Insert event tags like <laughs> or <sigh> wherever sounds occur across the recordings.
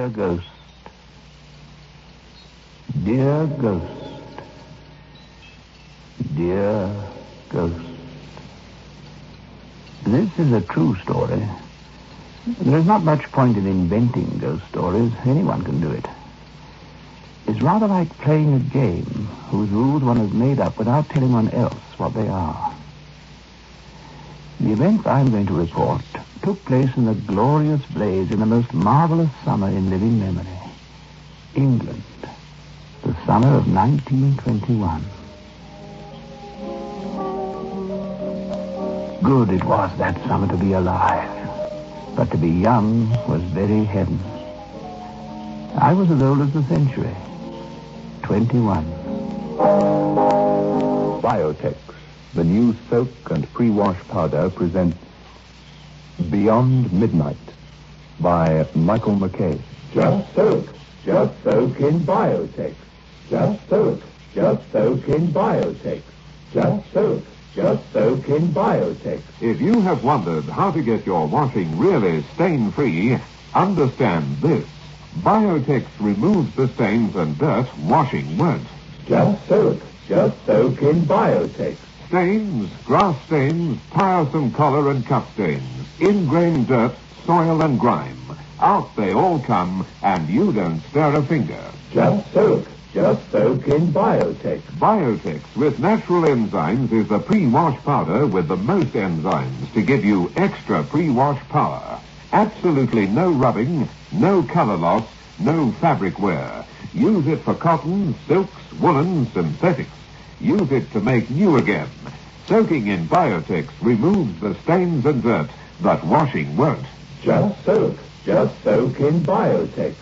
Dear Ghost. Dear Ghost. Dear Ghost. This is a true story. There's not much point in inventing ghost stories. Anyone can do it. It's rather like playing a game whose rules one has made up without telling one else what they are. The events I'm going to report took place in a glorious blaze in the most marvelous summer in living memory. England. The summer of 1921. Good it was that summer to be alive. But to be young was very heaven. I was as old as the century. 21. Biotex, the new soak and pre-wash powder, presents Beyond Midnight by Michael McCabe. Just soak. Just soak in Biotex. Just soak. Just soak in Biotex. Just soak. Just soak in Biotex. If you have wondered how to get your washing really stain-free, understand this. Biotex removes the stains and dirt washing won't. Just soak. Just soak in Biotex. Stains, grass stains, tiresome collar and cup stains, ingrained dirt, soil and grime. Out they all come, and you don't stir a finger. Just soak. Just soak in Biotex. Biotex with natural enzymes is the pre-wash powder with the most enzymes to give you extra pre-wash power. Absolutely no rubbing, no color loss, no fabric wear. Use it for cotton, silks, woolen, synthetics. Use it to make new again. Soaking in Biotex removes the stains and dirt, but washing won't. Just soak. Just soak in Biotex.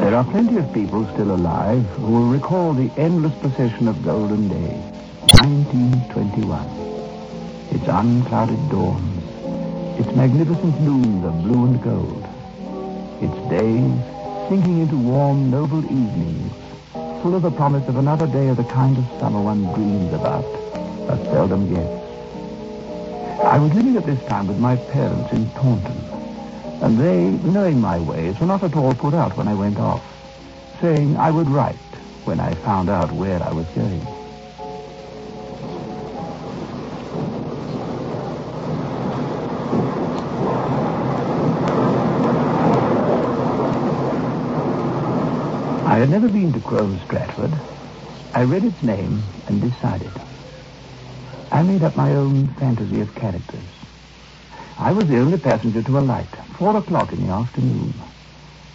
There are plenty of people still alive who will recall the endless procession of golden days. 1921. Its unclouded dawns. Its magnificent noons of blue and gold. Its days sinking into warm, noble evenings, full of the promise of another day of the kind of summer one dreams about, but seldom gets. I was living at this time with my parents in Taunton, and they, knowing my ways, were not at all put out when I went off, saying I would write when I found out where I was going. Had never been to Crome Stratford. I read its name and decided. I made up my own fantasy of characters. I was the only passenger to alight, four o'clock in the afternoon.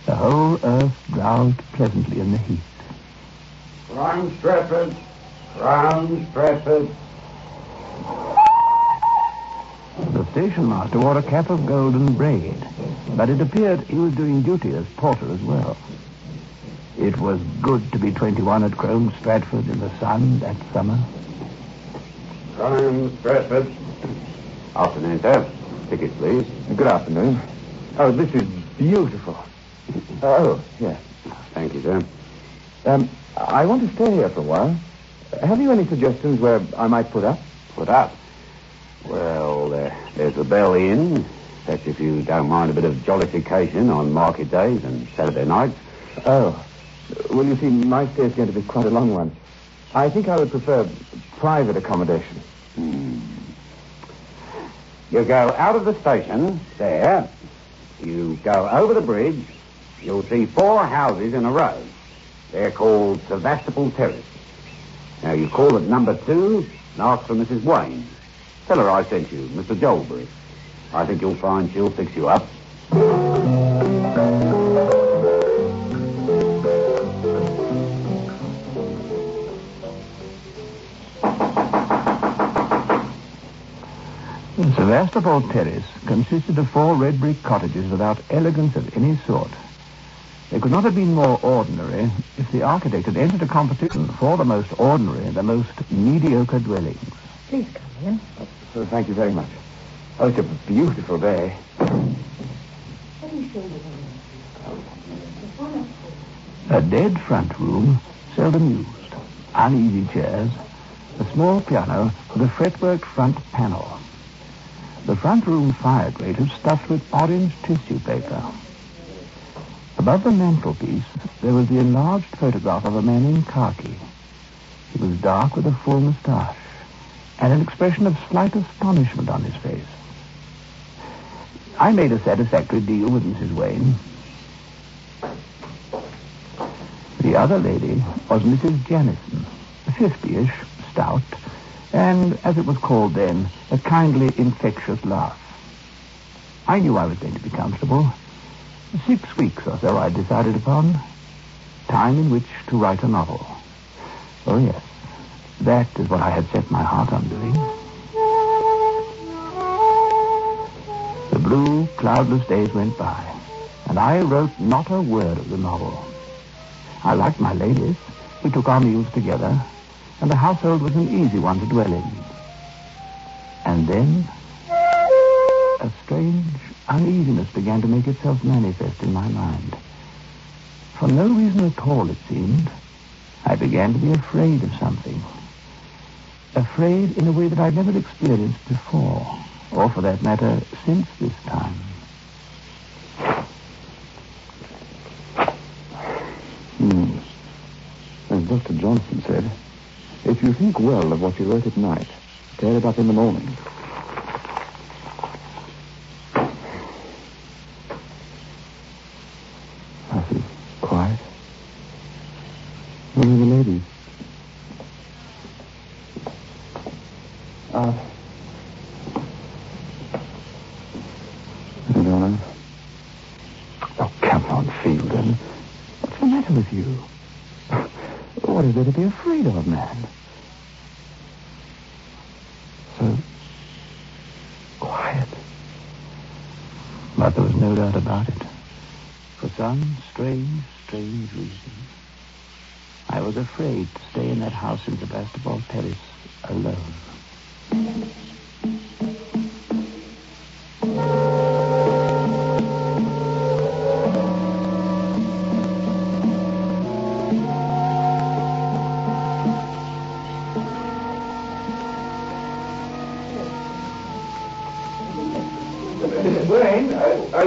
The whole earth drowsed pleasantly in the heat. Crown Stratford. Crown Stratford. The station master wore a cap of golden braid, but it appeared he was doing duty as porter as well. It was good to be 21 at Crome Stratford in the sun that summer. Crown Stratford. Afternoon, sir. Tickets, please. Good afternoon. Oh, this is beautiful. Oh, yes. Thank you, sir. Um, I want to stay here for a while. Have you any suggestions where I might put up? Put up. Well, uh, there's the Bell Inn. That's if you don't mind a bit of jollification on market days and Saturday nights. Oh. Well, you see, my stay is going to be quite a long one. I think I would prefer private accommodation. Hmm. You go out of the station, there. You go over the bridge. You'll see four houses in a row. They're called Sevastopol Terrace. Now, you call at number two and ask for Mrs. Wayne. Tell her I sent you, Mr. Jolbury. I think you'll find she'll fix you up. Sevastopol Terrace consisted of four red brick cottages without elegance of any sort. They could not have been more ordinary if the architect had entered a competition for the most ordinary, and the most mediocre dwellings. Please come in. Oh, thank you very much. Oh, it's a beautiful day. Let me show you the room. There's one upstairs. A dead front room, seldom used. Uneasy chairs. a small piano with a fretwork front panel. The front room fire grate was stuffed with orange tissue paper. Above the mantelpiece, there was the enlarged photograph of a man in khaki. He was dark with a full moustache and an expression of slight astonishment on his face. I made a satisfactory deal with Mrs. Wayne. The other lady was Mrs. Jennison, fifty-ish, stout, and, as it was called then, a kindly, infectious laugh. I knew I was going to be comfortable. Six weeks or so I decided upon. Time in which to write a novel. Oh, yes. That is what I had set my heart on doing. The blue, cloudless days went by, and I wrote not a word of the novel. I liked my ladies. We took our meals together, and the household was an easy one to dwell in. And then, a strange uneasiness began to make itself manifest in my mind. For no reason at all, it seemed, I began to be afraid of something. Afraid in a way that I'd never experienced before, or for that matter, since this time. Hmm. As Dr. Johnson said, if you think well of what you wrote at night, tear it up in the morning.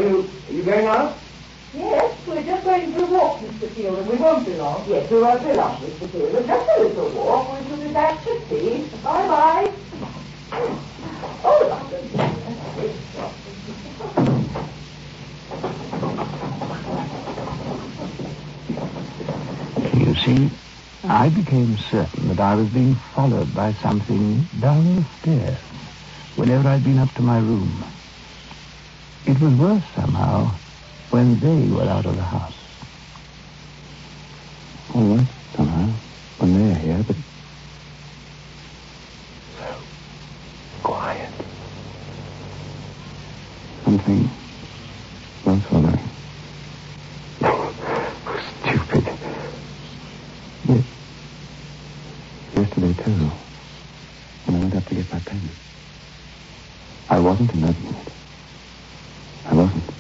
You are you going out? Yes, we're just going for a walk, Mr. Field, and we won't be long. Yes, we won't be long, Mr. Field. Just a little walk. We shall be back to tea. Bye-bye. Oh, Doctor. You see, I became certain that I was being followed by something down the stairs whenever I'd been up to my room. It was worse somehow when they were out of the house. All right, somehow, when they're here, but so quiet. Something was following. Oh, stupid. Yes. Yesterday, too, when I went up to get my pen. I wasn't imagining it. I wasn't.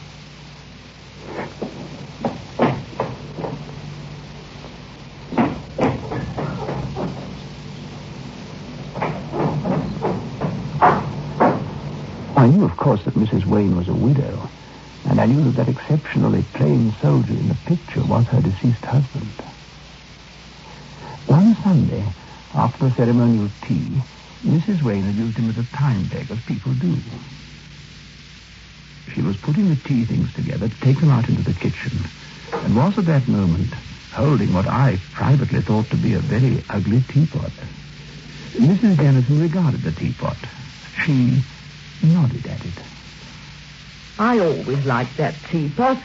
I knew, of course, that Mrs. Wayne was a widow, and I knew that that exceptionally plain soldier in the picture was her deceased husband. One Sunday, after the ceremonial tea, Mrs. Wayne had used him as a time bag, as people do. She was putting the tea things together to take them out into the kitchen, and was at that moment holding what I privately thought to be a very ugly teapot. Mrs. Dennison regarded the teapot. She nodded at it. I always liked that teapot.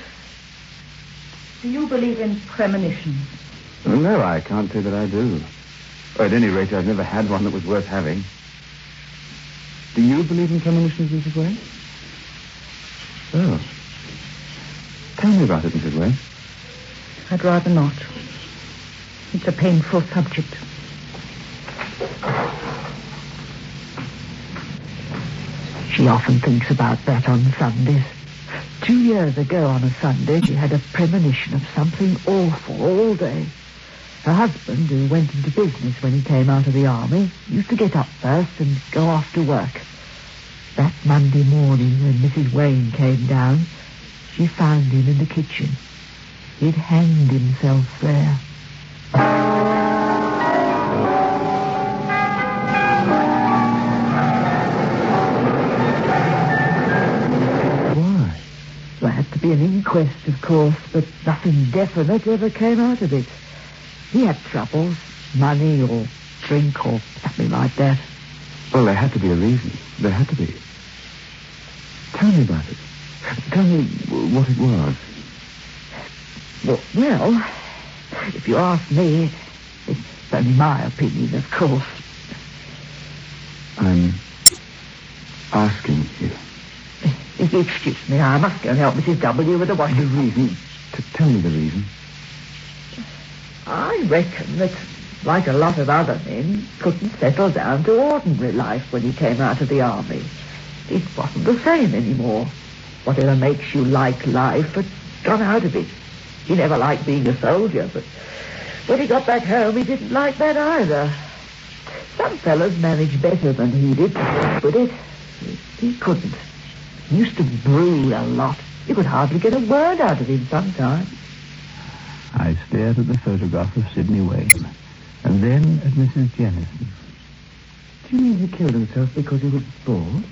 Do you believe in premonitions? No, I can't say that I do. Or at any rate, I've never had one that was worth having. Do you believe in premonitions, Mrs. Wayne? Oh. Tell me about it, Mrs. Wayne. I'd rather not. It's a painful subject. She often thinks about that on Sundays. Two years ago on a Sunday, she had a premonition of something awful all day. Her husband, who went into business when he came out of the army, used to get up first and go off to work. That Monday morning when Mrs. Wayne came down, she found him in the kitchen. He'd hanged himself there. Be an inquest, of course, but nothing definite ever came out of it. He had troubles, money or drink or something like that. Well, there had to be a reason. There had to be. Tell me about it. Tell me what it was. Well, well, if you ask me, it's only my opinion, of course. I'm asking you. Excuse me, I must go and help Mrs. W. with the The washing. reason. T- tell me the reason. I reckon that, like a lot of other men, couldn't settle down to ordinary life when he came out of the army. It wasn't the same anymore. Whatever makes you like life had gone out of it. He never liked being a soldier, but when he got back home, he didn't like that either. Some fellows managed better than he did, but it, he couldn't. He used to brood a lot. You could hardly get a word out of him sometimes. I stared at the photograph of Sidney Wayne, and then at Mrs. Jennison. Do you mean he killed himself because he was bored?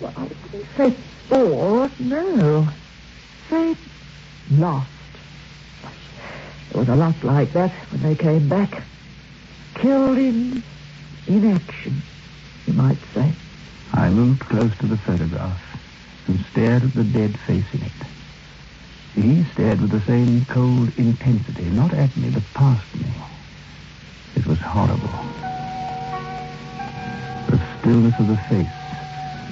Well, I wouldn't say bored, no. Say lost. There was a lot like that when they came back. Killed in inaction, you might say. I moved close to the photograph and stared at the dead face in it. He stared with the same cold intensity, not at me, but past me. It was horrible. The stillness of the face,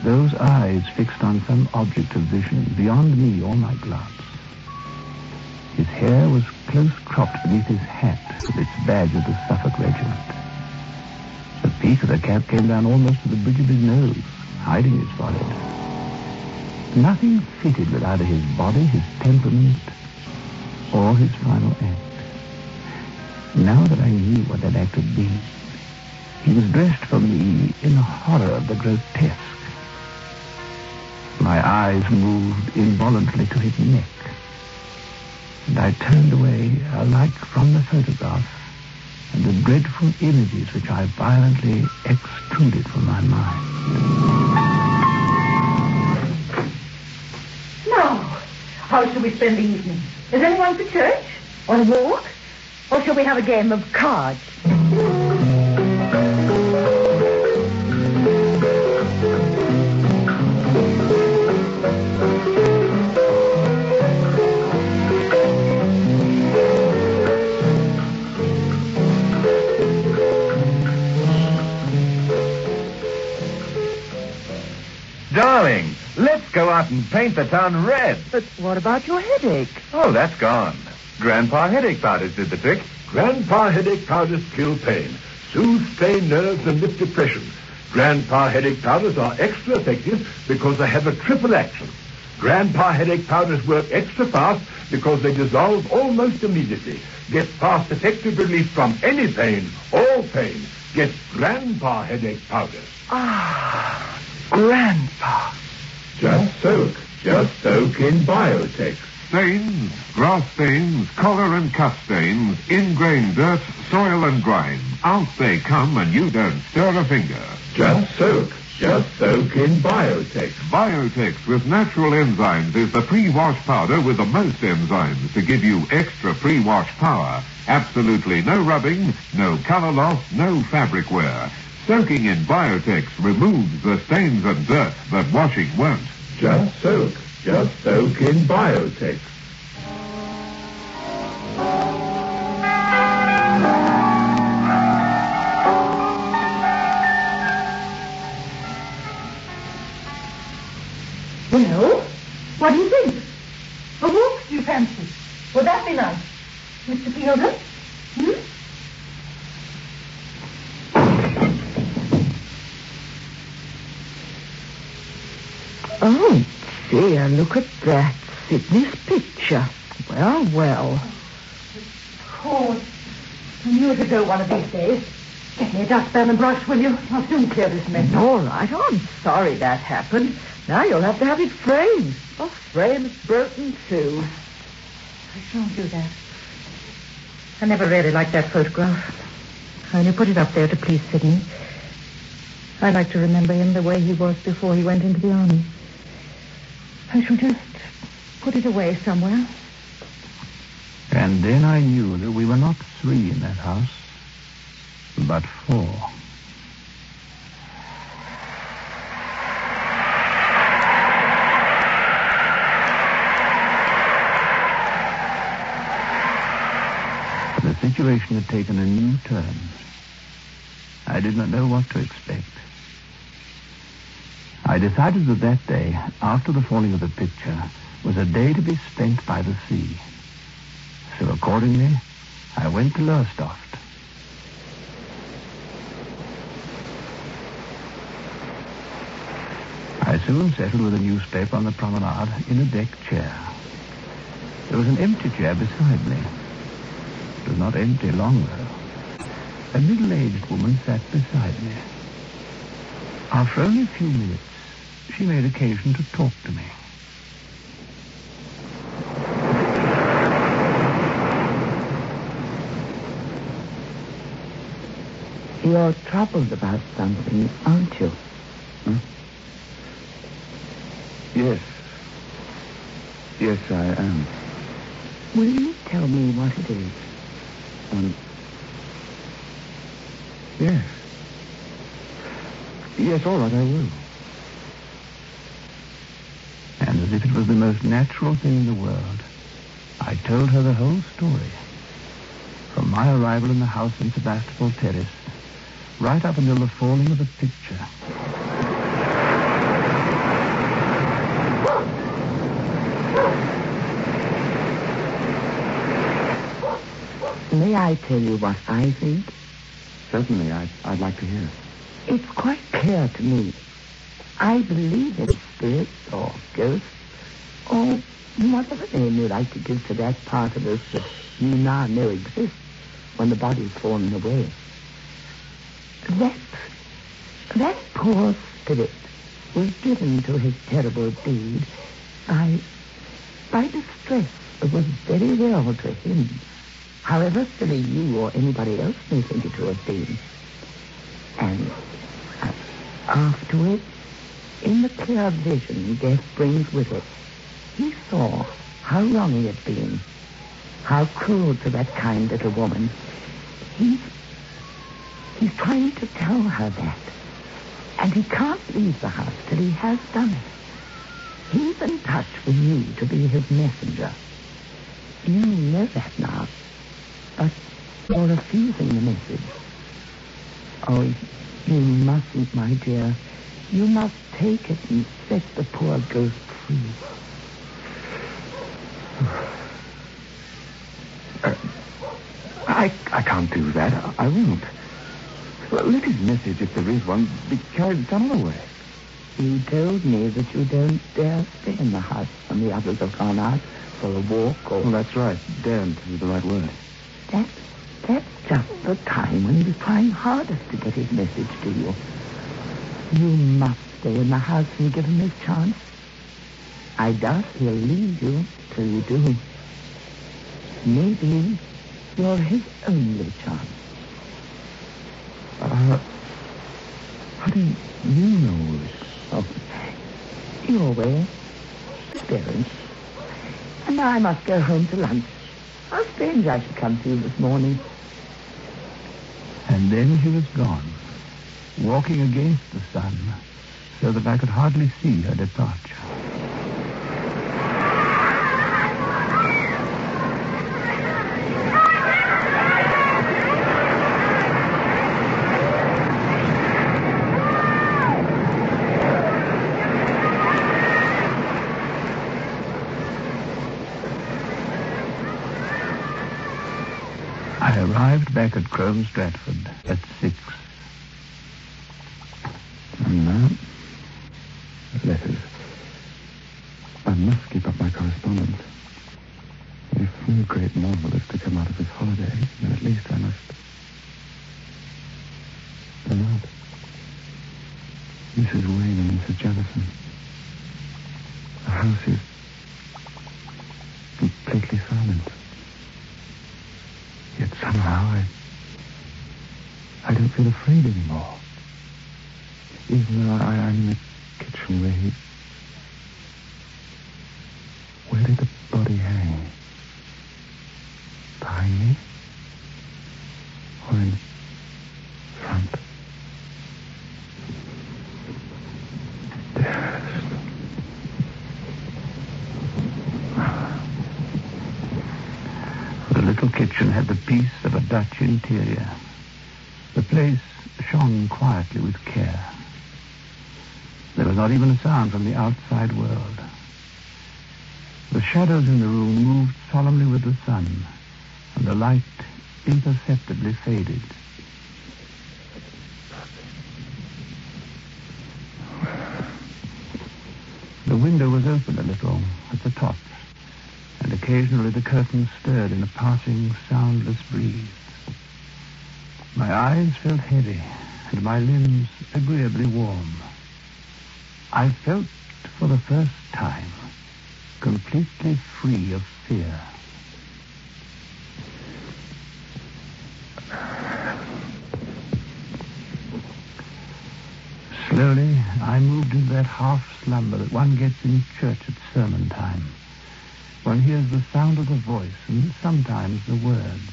those eyes fixed on some object of vision beyond me or my glance. His hair was close cropped beneath his hat with its badge of the Suffolk Regiment. The peak of the cap came down almost to the bridge of his nose, hiding his forehead. Nothing fitted with either his body, his temperament, or his final act. Now that I knew what that act had been, he was dressed for me in the horror of the grotesque. My eyes moved involuntarily to his neck, and I turned away alike from the photograph and the dreadful images which I violently extruded from my mind. How shall we spend the evening? Is anyone for church? On a walk? Or shall we have a game of cards? Darling, let's go out and paint the town red. But what about your headache? Oh, that's gone. Grandpa headache powders did the trick. Grandpa headache powders kill pain, soothe strained nerves, and lift depression. Grandpa headache powders are extra effective because they have a triple action. Grandpa headache powders work extra fast because they dissolve almost immediately. Get fast, effective relief from any pain, all pain. Get Grandpa headache powders. Ah, Grandpa. Just soak. Just soak in Biotex. Stains, grass stains, collar and cuff stains, ingrained dirt, soil and grime. Out they come and you don't stir a finger. Just soak. Just soak in Biotex. Biotex with natural enzymes is the pre-wash powder with the most enzymes to give you extra pre-wash power. Absolutely no rubbing, no color loss, no fabric wear. Soaking in Biotex removes the stains and dirt that washing won't. Just soak. Just soak in Biotex. Well, what do you think? A walk, do you fancy? Would that be nice? Mr. Fielder? Hmm? Oh, dear, look at that. Sidney's picture. Well, well. Oh, I knew it would go one of these days. Get me a dustpan and brush, will you? I'll soon clear this mess. All right. Oh, I'm sorry that happened. Now you'll have to have it framed. Oh, the frame's broken too. I shan't do that. I never really liked that photograph. I only put it up there to please Sidney. I like to remember him the way he was before he went into the army. I shall just put it away somewhere. And then I knew that we were not three in that house, but four. The situation had taken a new turn. I did not know what to expect. I decided that that day, after the falling of the picture, was a day to be spent by the sea. So accordingly, I went to Lowestoft. I soon settled with a newspaper on the promenade in a deck chair. There was an empty chair beside me. It was not empty long, though. A middle-aged woman sat beside me. After only a few minutes, she made occasion to talk to me. You're troubled about something, aren't you? Yes. Yes, I am. Will you tell me what it is? Um, yes. Yes, all right, I will. And as if it was the most natural thing in the world, I told her the whole story. From my arrival in the house in Sebastopol Terrace, right up until the falling of the picture. May I tell you what I think? Certainly, I'd, I'd like to hear. It's quite clear to me. I believe in spirits or ghosts or whatever name you like to give to that part of us that you now know exists when the body's fallen away. That, that poor spirit was driven to his terrible deed by, by distress that was very real to him, however silly you or anybody else may think it to have been. And uh, afterwards, in the clear vision death brings with it, he saw how wrong he had been, how cruel to that kind little woman. He's, he's trying to tell her that. And he can't leave the house till he has done it. He's in touch with you to be his messenger. You know that now. But you're refusing the message. Oh, you mustn't, my dear. You must take it and set the poor ghost free. I, I can't do that. I, I won't. Well, let his message, if there is one, be carried some other way. You told me that you don't dare stay in the house when the others have gone out for a walk or... Well, that's right. Daren't is the right word. That's, that's just the time when he was trying hardest to get his message to you. You must stay in the house and give him his chance. I doubt he'll leave you till you do. Maybe you're his only chance. Uh, how do you know this? Oh, your way. Experience. And now I must go home to lunch. How strange I should come to you this morning. And then she was gone, walking against the sun, so that I could hardly see her departure. I arrived back at Crome Stratford. At interior. The place shone quietly with care. There was not even a sound from the outside world. The shadows in the room moved solemnly with the sun, and the light imperceptibly faded. The window was open a little at the top, and occasionally the curtains stirred in a passing, soundless breeze. My eyes felt heavy, and my limbs agreeably warm. I felt, for the first time, completely free of fear. Slowly, I moved into that half slumber that one gets in church at sermon time. One hears the sound of the voice and sometimes the words,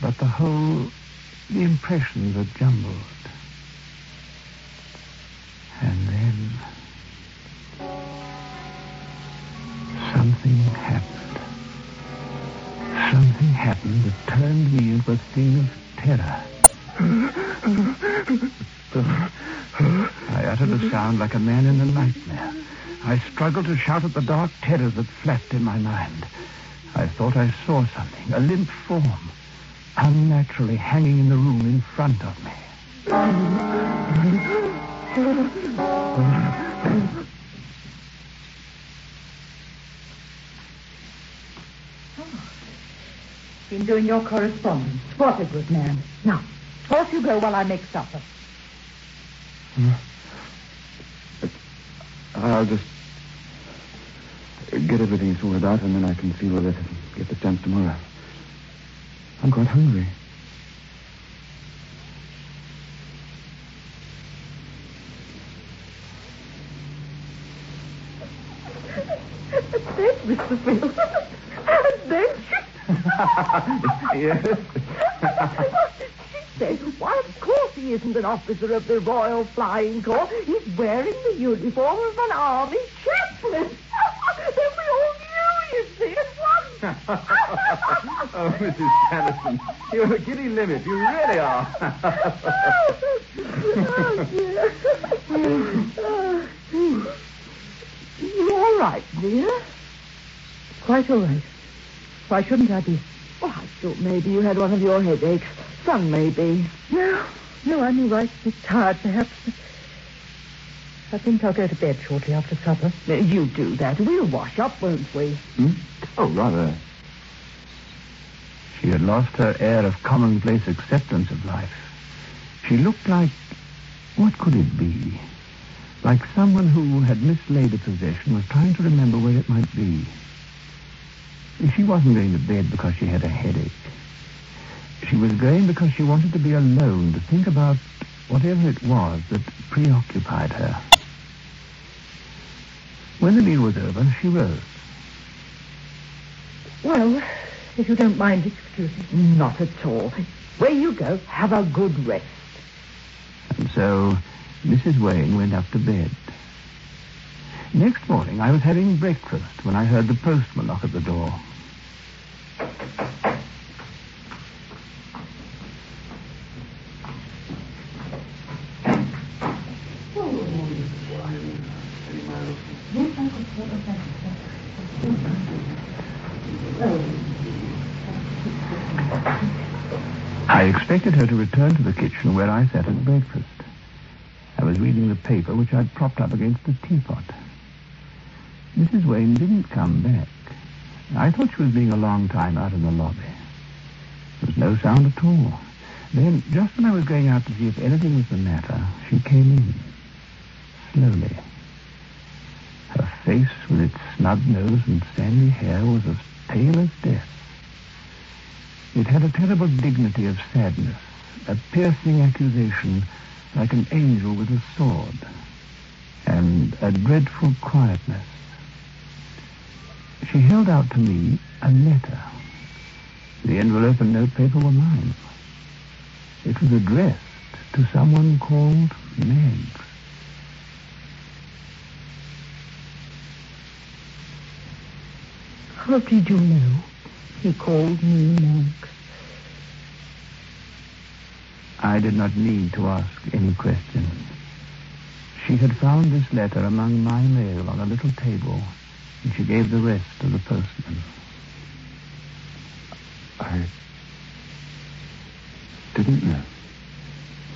but the whole, the impressions are jumbled. And then something happened. Something happened that turned me into a thing of terror. I uttered a sound like a man in a nightmare. I struggled to shout at the dark terrors that flapped in my mind. I thought I saw something, a limp form, unnaturally hanging in the room in front of me. Been doing your correspondence. What a good man. Now, off you go while I make supper. Uh, I'll just get everything sorted out and then I can see whether letter and get the stamps tomorrow. I'm quite hungry. There's Mr. And then yes. she said, why, of course he isn't an officer of the Royal Flying Corps. He's wearing the uniform of an army chaplain. then we all knew, you see, at once. <laughs> oh, Mrs. Patterson, you're a giddy limit. You really are. oh, dear. Oh, you all right, dear? Quite all right. Why shouldn't I be? Oh, I thought maybe you had one of your headaches. Some maybe. No, no, I'm all right. A bit tired, perhaps. I think I'll go to bed shortly after supper. You do that. We'll wash up, won't we? Hmm? Oh, rather. She had lost her air of commonplace acceptance of life. She looked like, what could it be? Like someone who had mislaid a possession, was trying to remember where it might be. She wasn't going to bed because she had a headache. She was going because she wanted to be alone to think about whatever it was that preoccupied her. When the meal was over, she rose. Well, if you don't mind excusing. Not at all. Where you go, have a good rest. And so Mrs. Wayne went up to bed. Next morning, I was having breakfast when I heard the postman knock at the door. I expected her to return to the kitchen where I sat at breakfast. I was reading the paper which I'd propped up against the teapot. Mrs. Wayne didn't come back, I thought she was being a long time out in the lobby. There was no sound at all. Then, just when I was going out to see if anything was the matter, she came in. Slowly. Her face, with its snub nose and sandy hair, was as pale as death. It had a terrible dignity of sadness, a piercing accusation like an angel with a sword, and a dreadful quietness. She held out to me a letter. The envelope and notepaper were mine. It was addressed to someone called Meg. How did you know he called me Meg? I did not need to ask any questions. She had found this letter among my mail on a little table, and she gave the rest to the postman. I didn't know.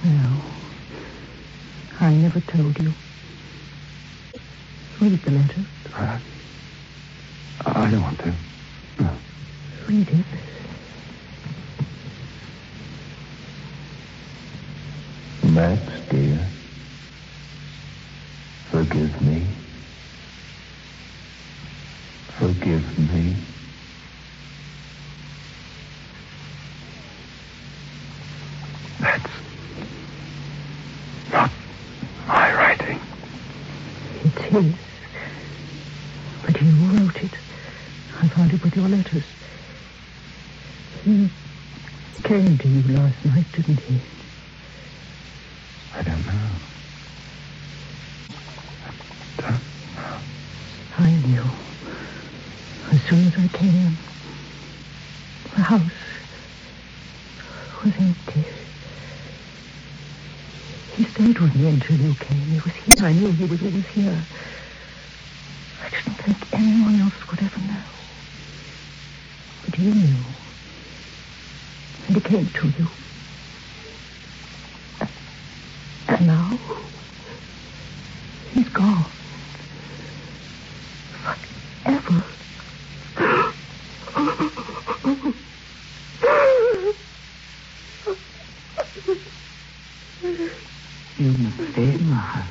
No. I never told you. Read the letter. I, I don't want to. No. Read it. Max, dear, forgive me. Forgive me. That's not my writing. It's his. But you wrote it. I found it with your letters. He came to you last night, didn't he? I don't know. I don't know. I knew. As soon as I came in, the house was empty. He stayed with me until you came. He was here. I knew he was always here. I didn't think anyone else would ever know. But you knew. And he came to you. And now, he's gone. Forever. You must stay in the house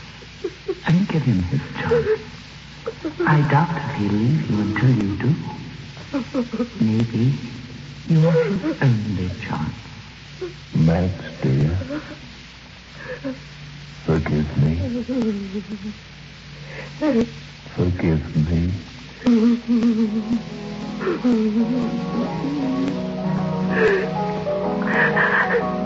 and give him his chance. I doubt if he'll leave you until you do. Maybe you are his only chance. Max, dear, forgive me. Forgive me. <laughs>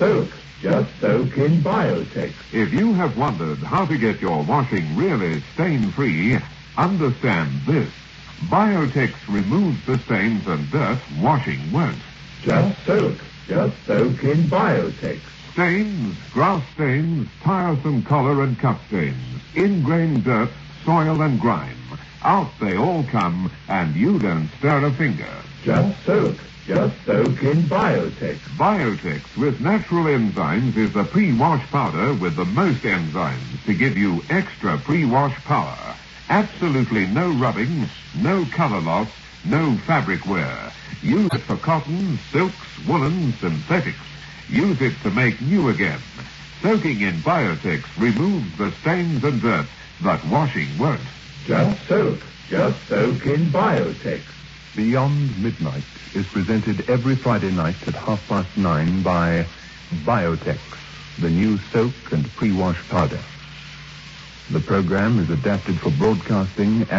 soak. Just soak in Biotex. If you have wondered how to get your washing really stain-free, understand this. Biotex removes the stains and dirt washing won't. Just soak. Just soak in Biotex. Stains, grass stains, tiresome collar and cup stains, ingrained dirt, soil and grime. Out they all come, and you don't stir a finger. Just soak. Just soak in Biotex. Biotex with natural enzymes is the pre-wash powder with the most enzymes to give you extra pre-wash power. Absolutely no rubbing, no color loss, no fabric wear. Use it for cottons, silks, woolens, synthetics. Use it to make new again. Soaking in Biotex removes the stains and dirt, but washing won't. Just soak. Just soak in Biotex. Beyond Midnight is presented every Friday night at half past nine by Biotex, the new soak and pre-wash powder. The program is adapted for broadcasting and